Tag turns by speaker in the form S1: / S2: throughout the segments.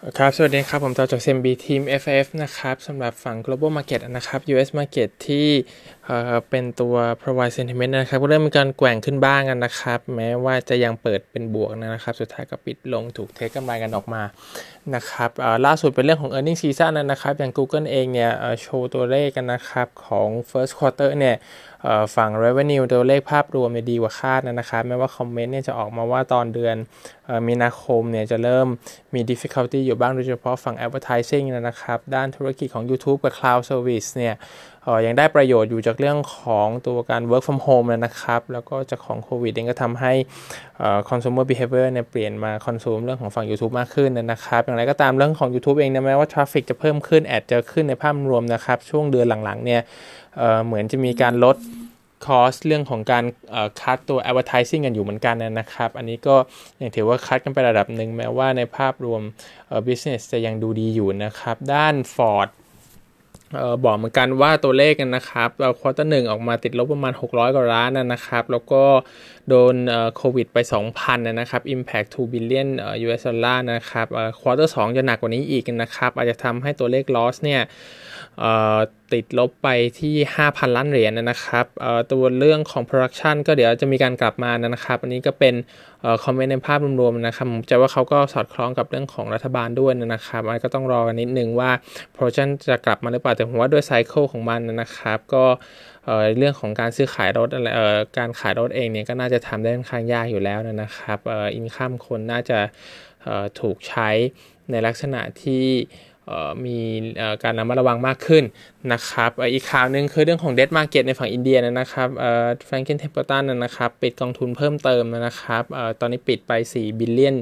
S1: ครับ สวัสดีครับ ผมต่อจาก CMB Team FF นะครับสำหรับฝั่ง global market นะครับ US market ที่เป็นตัว provide sentiment นะครับ ก็เริ่มมีการแกว่งขึ้นบ้างกันนะครับ แม้ว่าจะยังเปิดเป็นบวกนะครับ สุดท้ายก็ปิดลงถูกเทคกำไรกันออกมานะครับล่าสุดเป็นเรื่องของ earning season นะครับ อย่าง Google เองเนี่ยโชว์ตัวเลขกันนะครับ ของ first quarter เนี่ยฝั่ง revenue ตัวเลขภาพรวมเนี่ยดีกว่าคาดนะครับแม้ว่าคอมเมนต์เนี่ยจะออกมาว่าตอนเดือนมีนาคมเนี่ยจะเริ่มมี difficulty อยู่บ้างโดยเฉพาะฝั่ง advertising นะครับ ด้านธุรกิจของ YouTube กับ cloud service เนี่ยยังได้ประโยชน์อยู่จากเรื่องของตัวการ work from home นะครับ แล้วก็จากของโควิดเองก็ทำให้ consumer behavior เนี่ยเปลี่ยนมา consume เรื่องของฝั่ง YouTube มากขึ้นนะครับ อย่างไรก็ตามเรื่องของ YouTube เองนะแม้ว่า traffic จะเพิ่มขึ้นแอดจะขึ้นในภาพรวมนะครับ ช่วงเดือนหลังๆเนี่ยเหมือนจะมีการลด คอสเรื่องของการcut ตัว advertising กันอยู่เหมือนกันนะครับ อันนี้ก็ยังถือว่า cut กันไประดับหนึ่งแม้ว่าในภาพรวม business จะยังดูดีอยู่นะครับ ด้าน Ford บอกเหมือนกันว่าตัวเลขกันนะครับ quarter หนึ่งออกมาติดลบประมาณ 600 กว่าล้านนะครับ แล้วก็ โดนโควิดไป 2,000 นะครับ Impact 2 billion US dollar นะครับ quarter สองจะหนักกว่านี้อีกนะครับ อาจจะทำให้ตัวเลข loss เนี่ยติดลบไปที่ 5,000 ล้านเหรียญนะครับตัวเรื่องของ production ก็เดี๋ยวจะมีการกลับมานะครับ อันนี้ก็เป็นคอมเมนต์ในภาพรวมๆนะครับผมจะว่าเขาก็สอดคล้องกับเรื่องของรัฐบาลด้วยนะครับอันก็ต้องรอกันนิดนึงว่า production จะกลับมาหรือเปล่าแต่ผมว่าด้วยไซเคิลของมันนะครับ ก็เรื่องของการซื้อขายรถอะไรการขายรถเองเนี่ยก็น่าจะทำได้ค่อนข้างยากอยู่แล้วนะครับอินข้ามคนน่าจะถูกใช้ในลักษณะที่ มีการระมัดระวังมากขึ้นนะครับอีกข่าวหนึ่งคือเรื่องของเด d มาร์เก็ตในฝั่งอินเดียนะครับ Franklin Templeton นะครับปิดกองทุนเพิ่มเติมนะครับตอนนี้ปิดไป 4 billion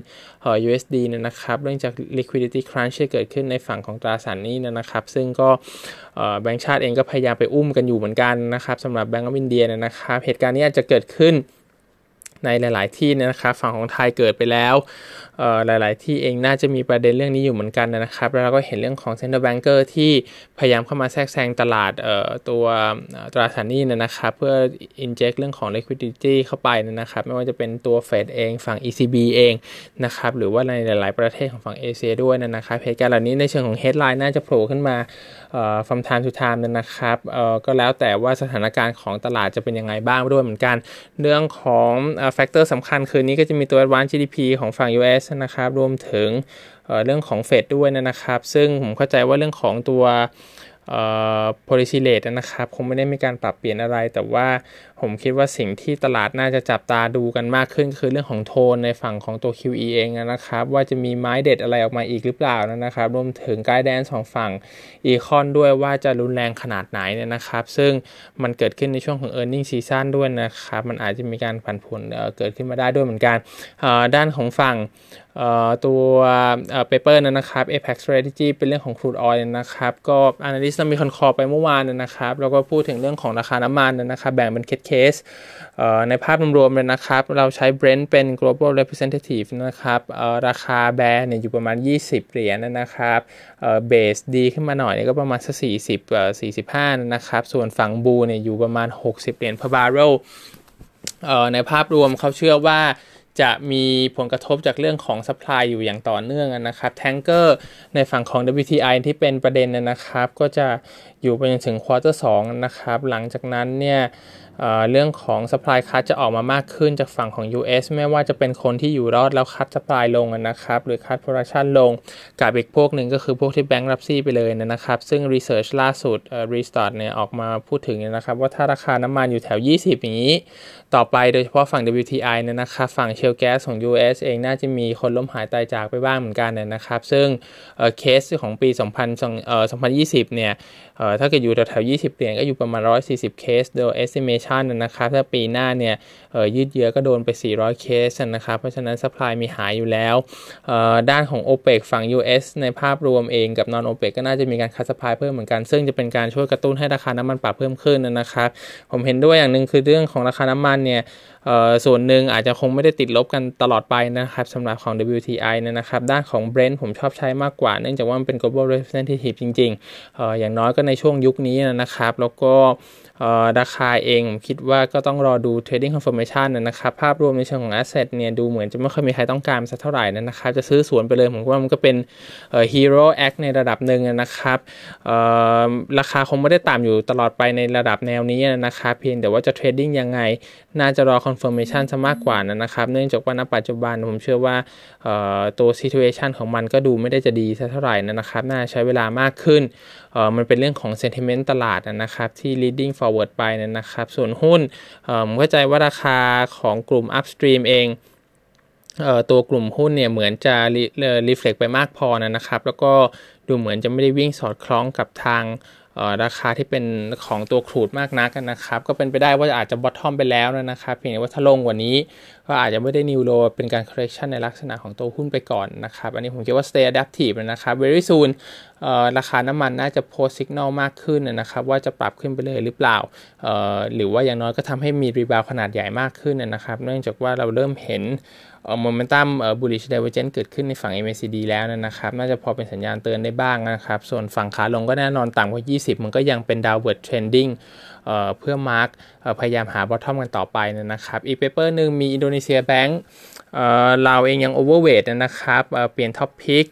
S1: USD นะครับเนื่องจาก liquidity crunch ที่เกิดขึ้นในฝั่งของตราสารนี้นะครับ ซึ่งก็แบงก์ชาติเองก็พยายามไปอุ้มกันอยู่เหมือนกันนะครับสำหรับแบงก์ออินเดียนะครับ เหตุการณ์นี้อาจจะเกิดขึ้น ในหลาย ๆ ที่นะครับ ฝั่งของไทยเกิดไปแล้วหลาย ๆ ที่เองน่าจะมีประเด็นเรื่องนี้อยู่เหมือนกันนะครับ แล้วเราก็เห็นเรื่องของ central banker ที่พยายามเข้ามาแทรกแซงตลาดตัวตราสารหนี้นะครับ เพื่อ inject เรื่องของ liquidity เข้าไปนะครับ ไม่ว่าจะเป็นตัว Fed เองฝั่ง ECB เองนะครับ หรือว่าในหลาย ๆ ประเทศของฝั่งเอเชียด้วยนะครับเหตุการณ์เหล่านี้ในเชิงของ headline น่าจะโผล่ขึ้นมา from time to time นะครับก็แล้วแต่ว่าสถานการณ์ของตลาดจะเป็นยังไงบ้างด้วยเหมือนกัน เรื่องของแฟกเตอร์สำคัญคืนนี้ก็จะมีตัว advance GDP ของฝั่ง US นะครับ รวมถึงเรื่องของเฟดด้วยนะครับ ซึ่งผมเข้าใจว่าเรื่องของตัว policy rate นะครับ คงไม่ได้มีการปรับเปลี่ยนอะไร แต่ว่าผมคิดว่าสิ่งที่ตลาดน่าจะจับตาดูกันมากขึ้น คือเรื่องของโทนในฝั่งของตัว QE เองนะครับ ว่าจะมีไม้เด็ดอะไรออกมาอีกหรือเปล่านะครับ รวมถึงไกด์แดนของฝั่งecon ด้วยว่าจะรุนแรงขนาดไหนเนี่ยนะครับ ซึ่งมันเกิดขึ้นในช่วงของ earnings season ด้วยนะครับ มันอาจจะมีการผันผวนเกิดขึ้นมาได้ด้วยเหมือนกัน ด้านของฝั่ง ตัว paper นั่นนะครับ APAC strategy เป็นเรื่องของ crude oil นะครับ ก็ analyst มี con call ไปเมื่อวานนะครับ แล้วก็พูดถึงเรื่องของราคาน้ำมันนะครับ แบ่งเป็นเคสในภาพรวมๆเลยนะครับ เราใช้ Brent เป็น global representative นะครับราคาแบร์เนี่ยอยู่ประมาณ 20 เหรียญนะครับเบสดีขึ้นมาหน่อยก็ประมาณสัก40 45 นะครับ ส่วนฝั่งบูเนี่ยอยู่ประมาณ 60 เหรียญ per barrel ในภาพรวมเขาเชื่อว่า จะมีผลกระทบจากเรื่องของสป라이อยู่อย่างต่อเนื่องนะครับแทงเกอร์ในฝั่งของ WTI ที่เป็นประเด็นนะครับ ก็จะอยู่ไปจนถึงควอเตอร์สนะครับ หลังจากนั้นเนี่ย เรื่องของ supply cut จะออกมามากขึ้นจากฝั่งของ US ไม่ว่าจะเป็นคนที่อยู่รอดแล้วคัด supply ลงนะครับ หรือ cut production ลง กับอีกพวกหนึ่งก็คือพวกที่ bankruptcy ไปเลยนะครับ ซึ่ง research ล่าสุด restart เนี่ยออกมาพูดถึงนะครับ ว่าถ้าราคาน้ำมันอยู่แถว 20 อย่างนี้ ต่อไปโดยเฉพาะฝั่ง WTI เนี่ยนะครับฝั่ง shale gas ของ US เองน่าจะมีคนล้มหายตายจากไปบ้างเหมือนกันนะครับ ซึ่งเคสของปี 2020 เนี่ยถ้าเกิดอยู่แถวๆ20 เหรียญก็อยู่ประมาณ 140 เคสโดย estimation นะครับถ้าปีหน้าเนี่ยยืดเยื้อก็โดนไป 400 เคสนะครับเพราะฉะนั้น supply มีหายอยู่แล้วด้านของ OPEC ฝั่ง US ในภาพรวมเองกับ non OPEC ก็น่าจะมีการคัด supply เพิ่มเหมือนกัน ซึ่งจะเป็นการช่วยกระตุ้นให้ราคาน้ำมันปรับเพิ่มขึ้นนะครับผมเห็นด้วยอย่างหนึ่งคือเรื่องของราคาน้ำมันเนี่ยส่วนหนึ่งอาจจะคงไม่ได้ติดลบกันตลอดไปนะครับสำหรับของ WTI นะครับด้านของ Brent ผมชอบใช้มากกว่า เนื่องจากว่ามันเป็น global representative จริงๆอย่างน้อยก็ในช่วงยุคนี้นะครับ แล้วก็ ราคาเองผมคิดว่าก็ต้องรอดู trading confirmation นะครับ ภาพรวมในเชิงของ asset เนี่ยดูเหมือนจะไม่ค่อยมีใครต้องการสักเท่าไหร่นะครับ จะซื้อสวนไปเลย ผมว่ามันก็เป็น hero act ในระดับหนึ่งนะครับราคาคงไม่ได้ต่ำอยู่ตลอดไปในระดับแนวนี้นะครับ เพียงแต่ว่าจะ trading ยังไง น่าจะรอ confirmation ซะมากกว่านะครับ เนื่องจากว่าณปัจจุบันผมเชื่อว่าตัว situation ของมันก็ดูไม่ได้จะดีสักเท่าไหร่นะครับ น่าใช้เวลามากขึ้นมันเป็นเรื่องของ sentiment ตลาดนะครับที่ leading forward ไปนะครับ ส่วนหุ้นผมเข้าใจว่าราคาของกลุ่ม upstream เองตัวกลุ่มหุ้นเนี่ยเหมือนจะ reflect ไปมากพอนะครับ แล้วก็ดูเหมือนจะไม่ได้วิ่งสอดคล้องกับทางราคาที่เป็นของตัว crude มากนักนะครับ ก็เป็นไปได้ว่าอาจจะ bottom ไปแล้วนะครับ เพียงแต่ว่าถ้าลงกว่านี้ ก็อาจจะไม่ได้ new low เป็นการ correction ในลักษณะของตัวหุ้นไปก่อนนะครับ อันนี้ผมคิดว่า stay adaptive นะครับ very soon ราคาน้ำมันน่าจะ post signal มากขึ้นนะครับ ว่าจะปรับขึ้นไปเลยหรือเปล่า หรือว่าอย่างน้อยก็ทำให้มี rebound ขนาดใหญ่มากขึ้นนะครับ เนื่องจากว่าเราเริ่มเห็น momentum bullish divergence เกิดขึ้นในฝั่ง MACD แล้วนะครับ น่าจะพอเป็นสัญญาณเตือนได้บ้างนะครับ ส่วนฝั่งขาลงก็แน่นอนต่ำกว่า 20 มันก็ยังเป็น downward trending เพื่อมาพยายามหา bottom กันต่อไปนะครับอีก paper หนึ่งมี Indonesia bank เราเองยัง overweight นะครับเปลี่ยน top pick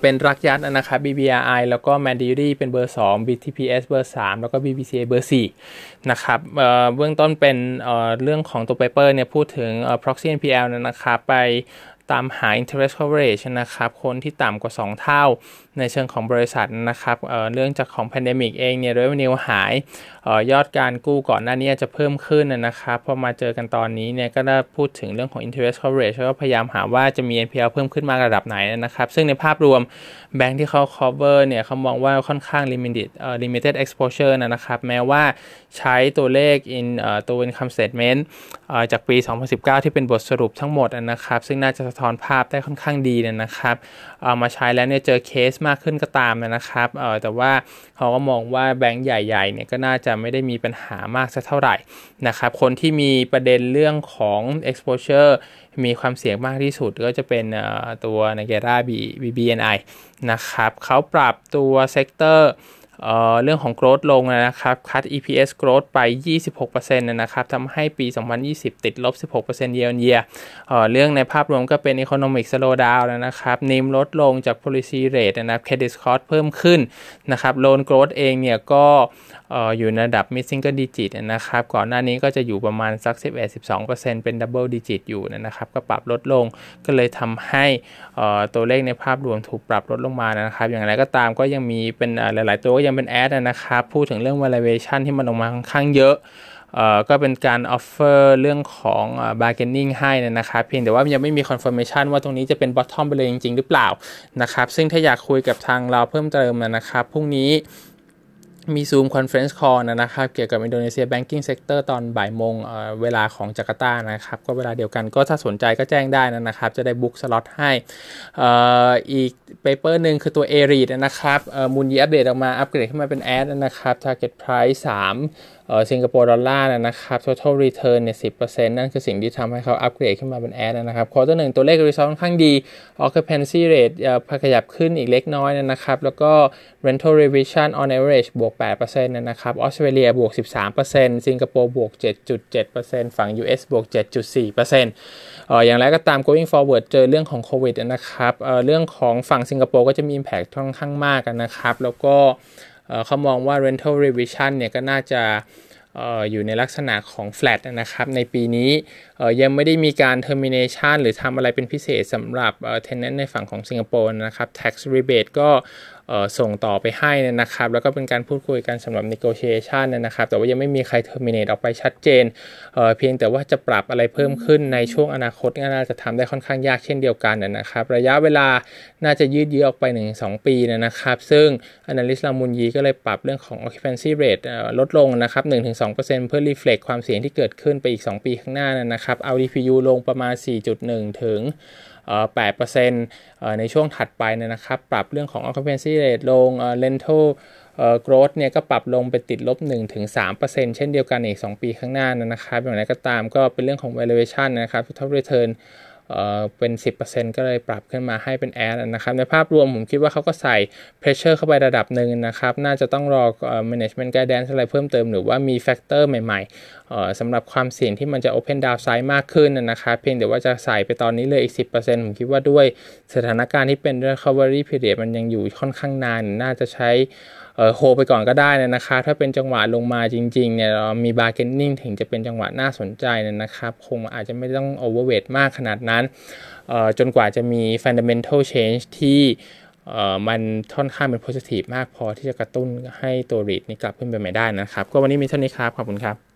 S1: เป็น Rakyat นะครับ BBRI แล้วก็ m a n d i r y เป็นเบอร์ 2 BTPS เบอร์ 3 แล้วก็ BBCA เบอร์ 4 นะครับเบื้องต้นเป็นเรื่องของตัว paper เนี่ยพูดถึง proxy NPL นะครับ ไป ตามหา interest coverage นะครับ คนที่ต่ำกว่า 2 เท่าในเชิงของบริษัทนะครับเนื่องจากของ pandemic เองเนี่ย revenue หายออยอดการกู้ก่อนหน้านี้จะเพิ่มขึ้นนะครับ พอมาเจอกันตอนนี้เนี่ย ก็ได้พูดถึงเรื่องของ interest coverage แล้วก็พยายามหาว่าจะมี NPL เพิ่มขึ้นมาระดับไหนนะครับ ซึ่งในภาพรวมแบงค์ที่เขา cover เนี่ยเขามองว่าค่อนข้าง limited limited exposure นะครับ แม้ว่าใช้ตัวเลข in ตัว income statement จากปี 2019 ที่เป็นบทสรุปทั้งหมดนะครับ ซึ่งน่าจะสะท้อนภาพได้ค่อนข้างดีเนี่ยนะครับเอามาใช้แล้วเนี่ยเจอเคสมากขึ้นก็ตามนะครับเออแต่ว่าเขาก็มองว่าแบงก์ใหญ่ๆเนี่ยก็น่าจะไม่ได้มีปัญหามากสักเท่าไหร่นะครับคนที่มีประเด็นเรื่องของ exposure มีความเสี่ยงมากที่สุดก็จะเป็นตัว n a g e r a BBNI นะครับเขาปรับตัว sector เรื่องของ growth ลงนะครับ cut EPS growth ไป 26%นะครับทำให้ปี 2020 ติดลบ 16%เยียร์เยียเรื่องในภาพรวมก็เป็น economic slowdown นะครับ NIM ลดลงจาก policy rate นะครับ credit cost เพิ่มขึ้นนะครับ loan growth เองเนี่ยก็ อยู่ในระดับ mid single digit นะครับ ก่อนหน้านี้ก็จะอยู่ประมาณสัก 11-12%เป็น double digit อยู่นะครับ ก็ปรับลดลง ก็เลยทำให้ตัวเลขในภาพรวมถูกปรับลดลงมานะครับ อย่างไรก็ตามก็ยังมีเป็นหลาย ๆ ตัวก็ยังเป็น Add นะครับ พูดถึงเรื่อง valuation ที่มันลงมาค่อนข้างเยอะก็เป็นการ offer เรื่องของ bargaining ให้นะครับเพียงแต่ว่ายังไม่มี confirmation ว่าตรงนี้จะเป็น bottom ไปเลยจริง ๆ หรือเปล่านะครับ ซึ่งถ้าอยากคุยกับทางเราเพิ่มเติมนะครับพรุ่งนี้ มี Zoom conference call นะครับ เกี่ยวกับ Indonesia banking sector ตอนบ่ายโมงเวลาของจาการ์ตานะครับ ก็เวลาเดียวกันก็ถ้าสนใจก็แจ้งได้นะครับ จะได้ book slot ให้อีก paper หนึ่งคือตัว A-REIT นะครับ Mun Yee อัปเดตออกมาอัปเกรดขึ้นมาเป็น Add นะครับ Target Price 3 สิงคโปร์ดอลลาร์นะครับ total return เนี่ยสินั่นคือสิ่งที่ทำให้เขาอัปเกรดขึ้นมาเป็น Add นะครับ quarter หนึ่งตัวเลข result ค่อนข้างดี occupancy rate ขยับขึ้นอีกเล็กน้อยนะครับ แล้วก็ rental revision on average บวก 8%นะครับออสเตรเลียบวก 13%สิงคโปร์บวก 7.7%ฝั่ง US บวก 7.4%ออย่างไรก็ตาม going forward เจอเรื่องของโควิดนะครับเเรื่องของฝั่งสิงคโปร์ก็จะมี impact ค่อนข้างมากนะครับ แล้วก็ เขามองว่า rental revision เนี่ยก็น่าจะอยู่ในลักษณะของ flat นะครับ ในปีนี้ยังไม่ได้มีการ termination หรือทำอะไรเป็นพิเศษสำหรับ tenant ในฝั่งของสิงคโปร์นะครับ tax rebate ก็ส่งต่อไปให้นะครับ แล้วก็เป็นการพูดคุยกันสำหรับ negotiation นะครับ แต่ว่ายังไม่มีใคร terminate ออกไปชัดเจนเเพียงแต่ว่าจะปรับอะไรเพิ่มขึ้นในช่วงอนาคตน่าจะทำได้ค่อนข้างยากเช่นเดียวกันนะครับ ระยะเวลาน่าจะยืดเยื้อออกไป 1-2 ปีนะครับ ซึ่ง analyst ลามุนยีก็เลยปรับเรื่องของ occupancy rate ลดลงนะครับ1-2%เพื่อ reflect ความเสี่ยงที่เกิดขึ้นไปอีก 2 ปีข้างหน้านะครับเอา DPU ลงประมาณ 4.1 ถึง 8%ในช่วงถัดไปนะครับ ปรับเรื่องของ occupancy rate ลง rental เอ่อ growth เนี่ยก็ปรับลงไปติดลบ 1-3%เช่นเดียวกันอีก 2 ปีข้างหน้านะครับอย่างไรก็ตามก็เป็นเรื่องของ valuation นะครับ total return เป็น 10%ก็เลยปรับขึ้นมาให้เป็น add นะครับในภาพรวมผมคิดว่าเขาก็ใส่ pressure เข้าไประดับหนึ่งนะครับน่าจะต้องรอ management guidance อะไรเพิ่มเติมหรือว่ามี factor ใหม่ๆสำหรับความเสี่ยงที่มันจะ open downside มากขึ้นนะครับเพียงแต่ว่าจะใส่ไปตอนนี้เลยอีก 10%ผมคิดว่าด้วยสถานการณ์ที่เป็น recovery period มันยังอยู่ค่อนข้างนาน น่าจะใช้ โฮไปก่อนก็ได้นะครับ ถ้าเป็นจังหวะลงมาจริงๆเนี่ยเรามีบาร์เกนนิ่งถึงจะเป็นจังหวะน่าสนใจนะครับ คงอาจจะไม่ต้องโอเวอร์เวทมากขนาดนั้น จนกว่าจะมี fundamental change ที่มันท่อนข้างเป็น positive มากพอที่จะกระตุ้นให้ตัวรีดนี้กลับขึ้นไปใหม่ได้นะครับ ก็วันนี้มีเท่านี้ครับ ขอบคุณครับ